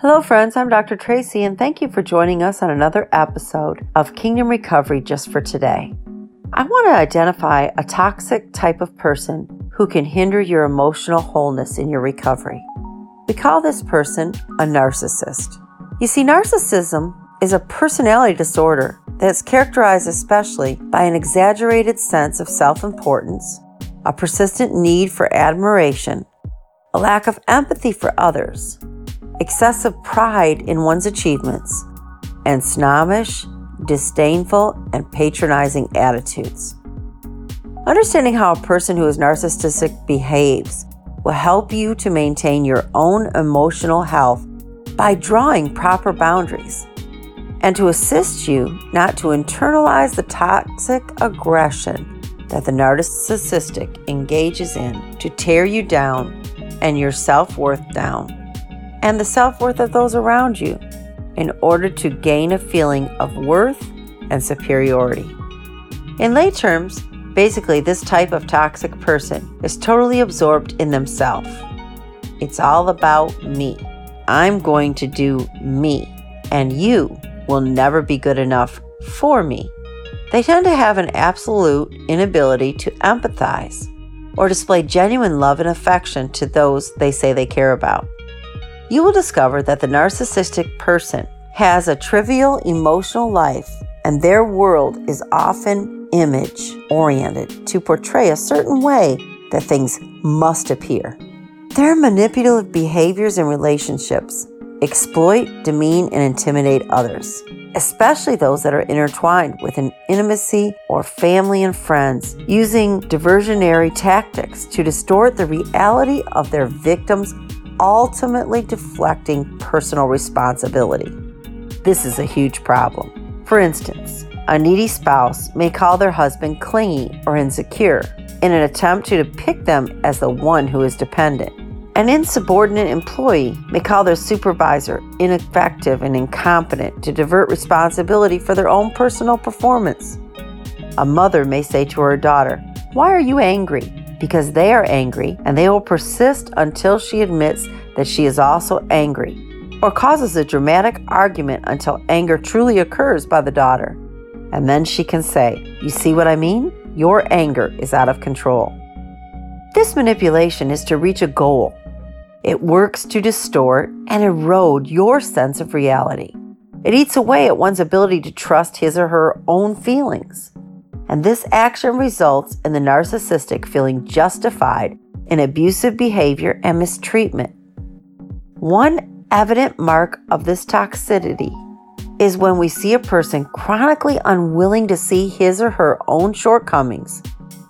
Hello, friends. I'm Dr. Tracy, and thank you for joining us on another episode of Kingdom Recovery just for today. I want to identify a toxic type of person who can hinder your emotional wholeness in your recovery. We call this person a narcissist. You see, narcissism is a personality disorder that's characterized especially by an exaggerated sense of self importance, a persistent need for admiration, a lack of empathy for others, excessive pride in one's achievements, and snobbish, disdainful, and patronizing attitudes. Understanding how a person who is narcissistic behaves will help you to maintain your own emotional health by drawing proper boundaries and to assist you not to internalize the toxic aggression that the narcissistic engages in to tear you down and your self worth down, and the self worth of those around you, in order to gain a feeling of worth and superiority. In lay terms, basically, this type of toxic person is totally absorbed in themselves. It's all about me. I'm going to do me, and you will never be good enough for me. They tend to have an absolute inability to empathize or display genuine love and affection to those they say they care about. You will discover that the narcissistic person has a trivial emotional life and their world is often image oriented to portray a certain way that things must appear. Their manipulative behaviors and relationships exploit, demean, and intimidate others especially those that are intertwined with an intimacy or family and friends, using diversionary tactics to distort the reality of their victims, ultimately deflecting personal responsibility. This is a huge problem. For instance, a needy spouse may call their husband clingy or insecure in an attempt to depict them as the one who is dependent. An insubordinate employee may call their supervisor ineffective and incompetent to divert responsibility for their own personal performance. A mother may say to her daughter, Why are you angry? Because they are angry, and they will persist until she admits that she is also angry, or causes a dramatic argument until anger truly occurs by the daughter. And then she can say, You see what I mean? Your anger is out of control. This manipulation is to reach a goal it works to distort and erode your sense of reality. It eats away at one's ability to trust his or her own feelings. And this action results in the narcissistic feeling justified in abusive behavior and mistreatment. One evident mark of this toxicity is when we see a person chronically unwilling to see his or her own shortcomings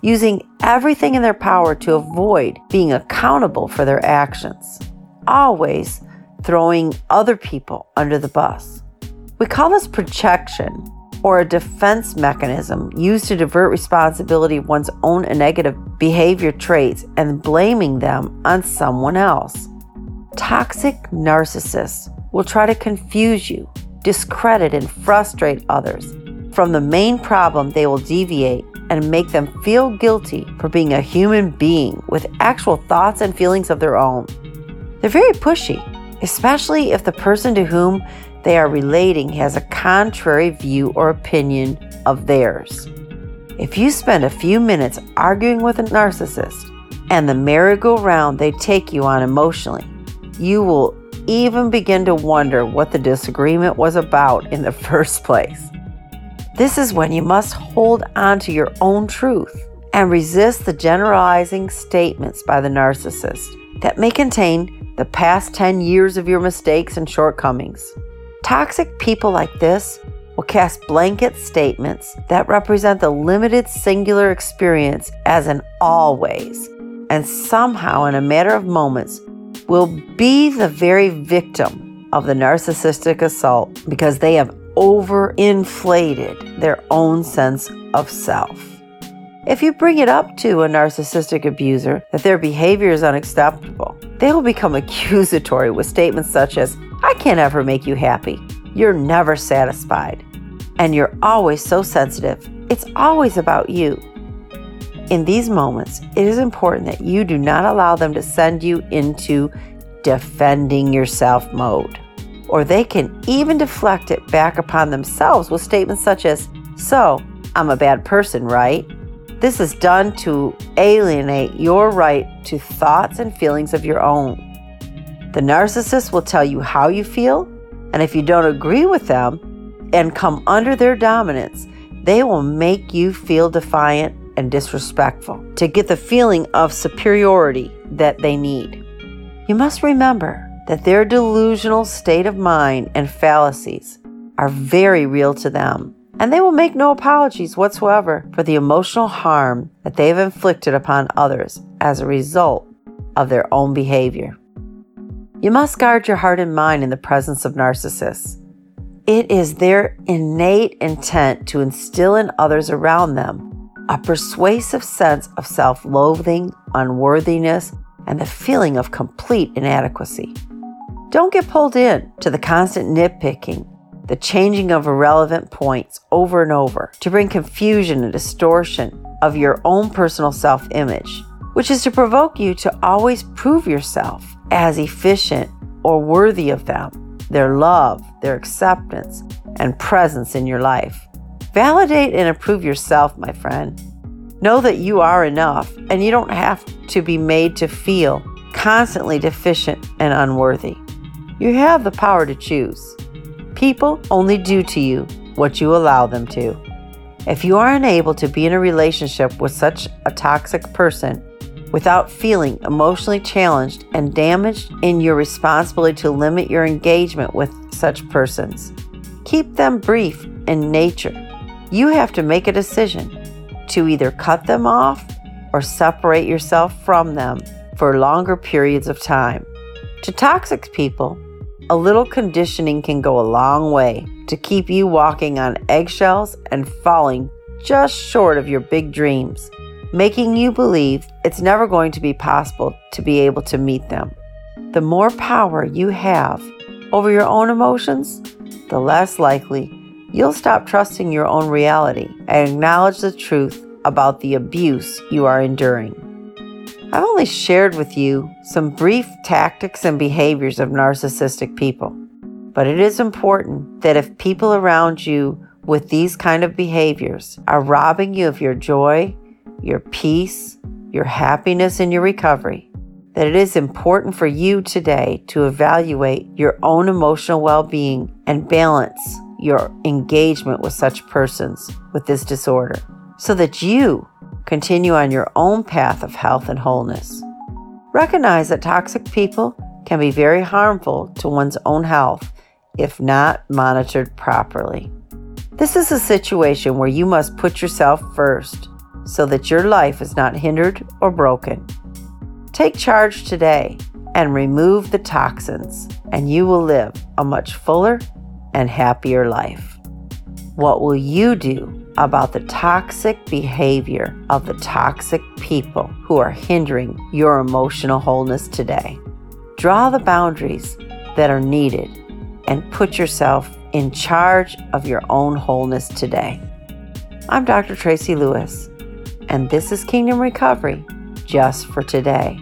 using everything in their power to avoid being accountable for their actions, always throwing other people under the bus. We call this projection or a defense mechanism used to divert responsibility of one's own negative behavior traits and blaming them on someone else. Toxic narcissists will try to confuse you, discredit, and frustrate others. From the main problem, they will deviate and make them feel guilty for being a human being with actual thoughts and feelings of their own. They're very pushy, especially if the person to whom they are relating has a contrary view or opinion of theirs. If you spend a few minutes arguing with a narcissist and the merry-go-round they take you on emotionally, you will even begin to wonder what the disagreement was about in the first place. This is when you must hold on to your own truth and resist the generalizing statements by the narcissist that may contain the past 10 years of your mistakes and shortcomings. Toxic people like this will cast blanket statements that represent the limited singular experience as an always, and somehow, in a matter of moments, will be the very victim of the narcissistic assault because they have overinflated their own sense of self. If you bring it up to a narcissistic abuser that their behavior is unacceptable, they will become accusatory with statements such as, I can't ever make you happy. You're never satisfied. And you're always so sensitive. It's always about you. In these moments, it is important that you do not allow them to send you into defending yourself mode. or they can even deflect it back upon themselves with statements such as, So, I'm a bad person, right? This is done to alienate your right to thoughts and feelings of your own. The narcissist will tell you how you feel, and if you don't agree with them and come under their dominance, they will make you feel defiant and disrespectful to get the feeling of superiority that they need. You must remember that their delusional state of mind and fallacies are very real to them, and they will make no apologies whatsoever for the emotional harm that they have inflicted upon others as a result of their own behavior. You must guard your heart and mind in the presence of narcissists. It is their innate intent to instill in others around them a persuasive sense of self loathing, unworthiness, and the feeling of complete inadequacy. Don't get pulled in to the constant nitpicking, the changing of irrelevant points over and over to bring confusion and distortion of your own personal self image, which is to provoke you to always prove yourself as efficient or worthy of them, their love, their acceptance, and presence in your life. Validate and improve yourself, my friend. Know that you are enough and you don't have to be made to feel constantly deficient and unworthy. You have the power to choose. People only do to you what you allow them to. If you are unable to be in a relationship with such a toxic person without feeling emotionally challenged and damaged in your responsibility to limit your engagement with such persons, keep them brief in nature. You have to make a decision to either cut them off or separate yourself from them for longer periods of time. To toxic people, a little conditioning can go a long way to keep you walking on eggshells and falling just short of your big dreams, making you believe it's never going to be possible to be able to meet them. The more power you have over your own emotions, the less likely you'll stop trusting your own reality and acknowledge the truth about the abuse you are enduring. I've only shared with you some brief tactics and behaviors of narcissistic people, but it is important that if people around you with these kind of behaviors are robbing you of your joy, your peace, your happiness, and your recovery, that it is important for you today to evaluate your own emotional well being and balance your engagement with such persons with this disorder so that you continue on your own path of health and wholeness. Recognize that toxic people can be very harmful to one's own health if not monitored properly. This is a situation where you must put yourself first so that your life is not hindered or broken. Take charge today and remove the toxins, and you will live a much fuller and happier life. What will you do about the toxic behavior of the toxic people who are hindering your emotional wholeness today. Draw the boundaries that are needed and put yourself in charge of your own wholeness today. I'm Dr. Tracy Lewis, and this is Kingdom Recovery just for today.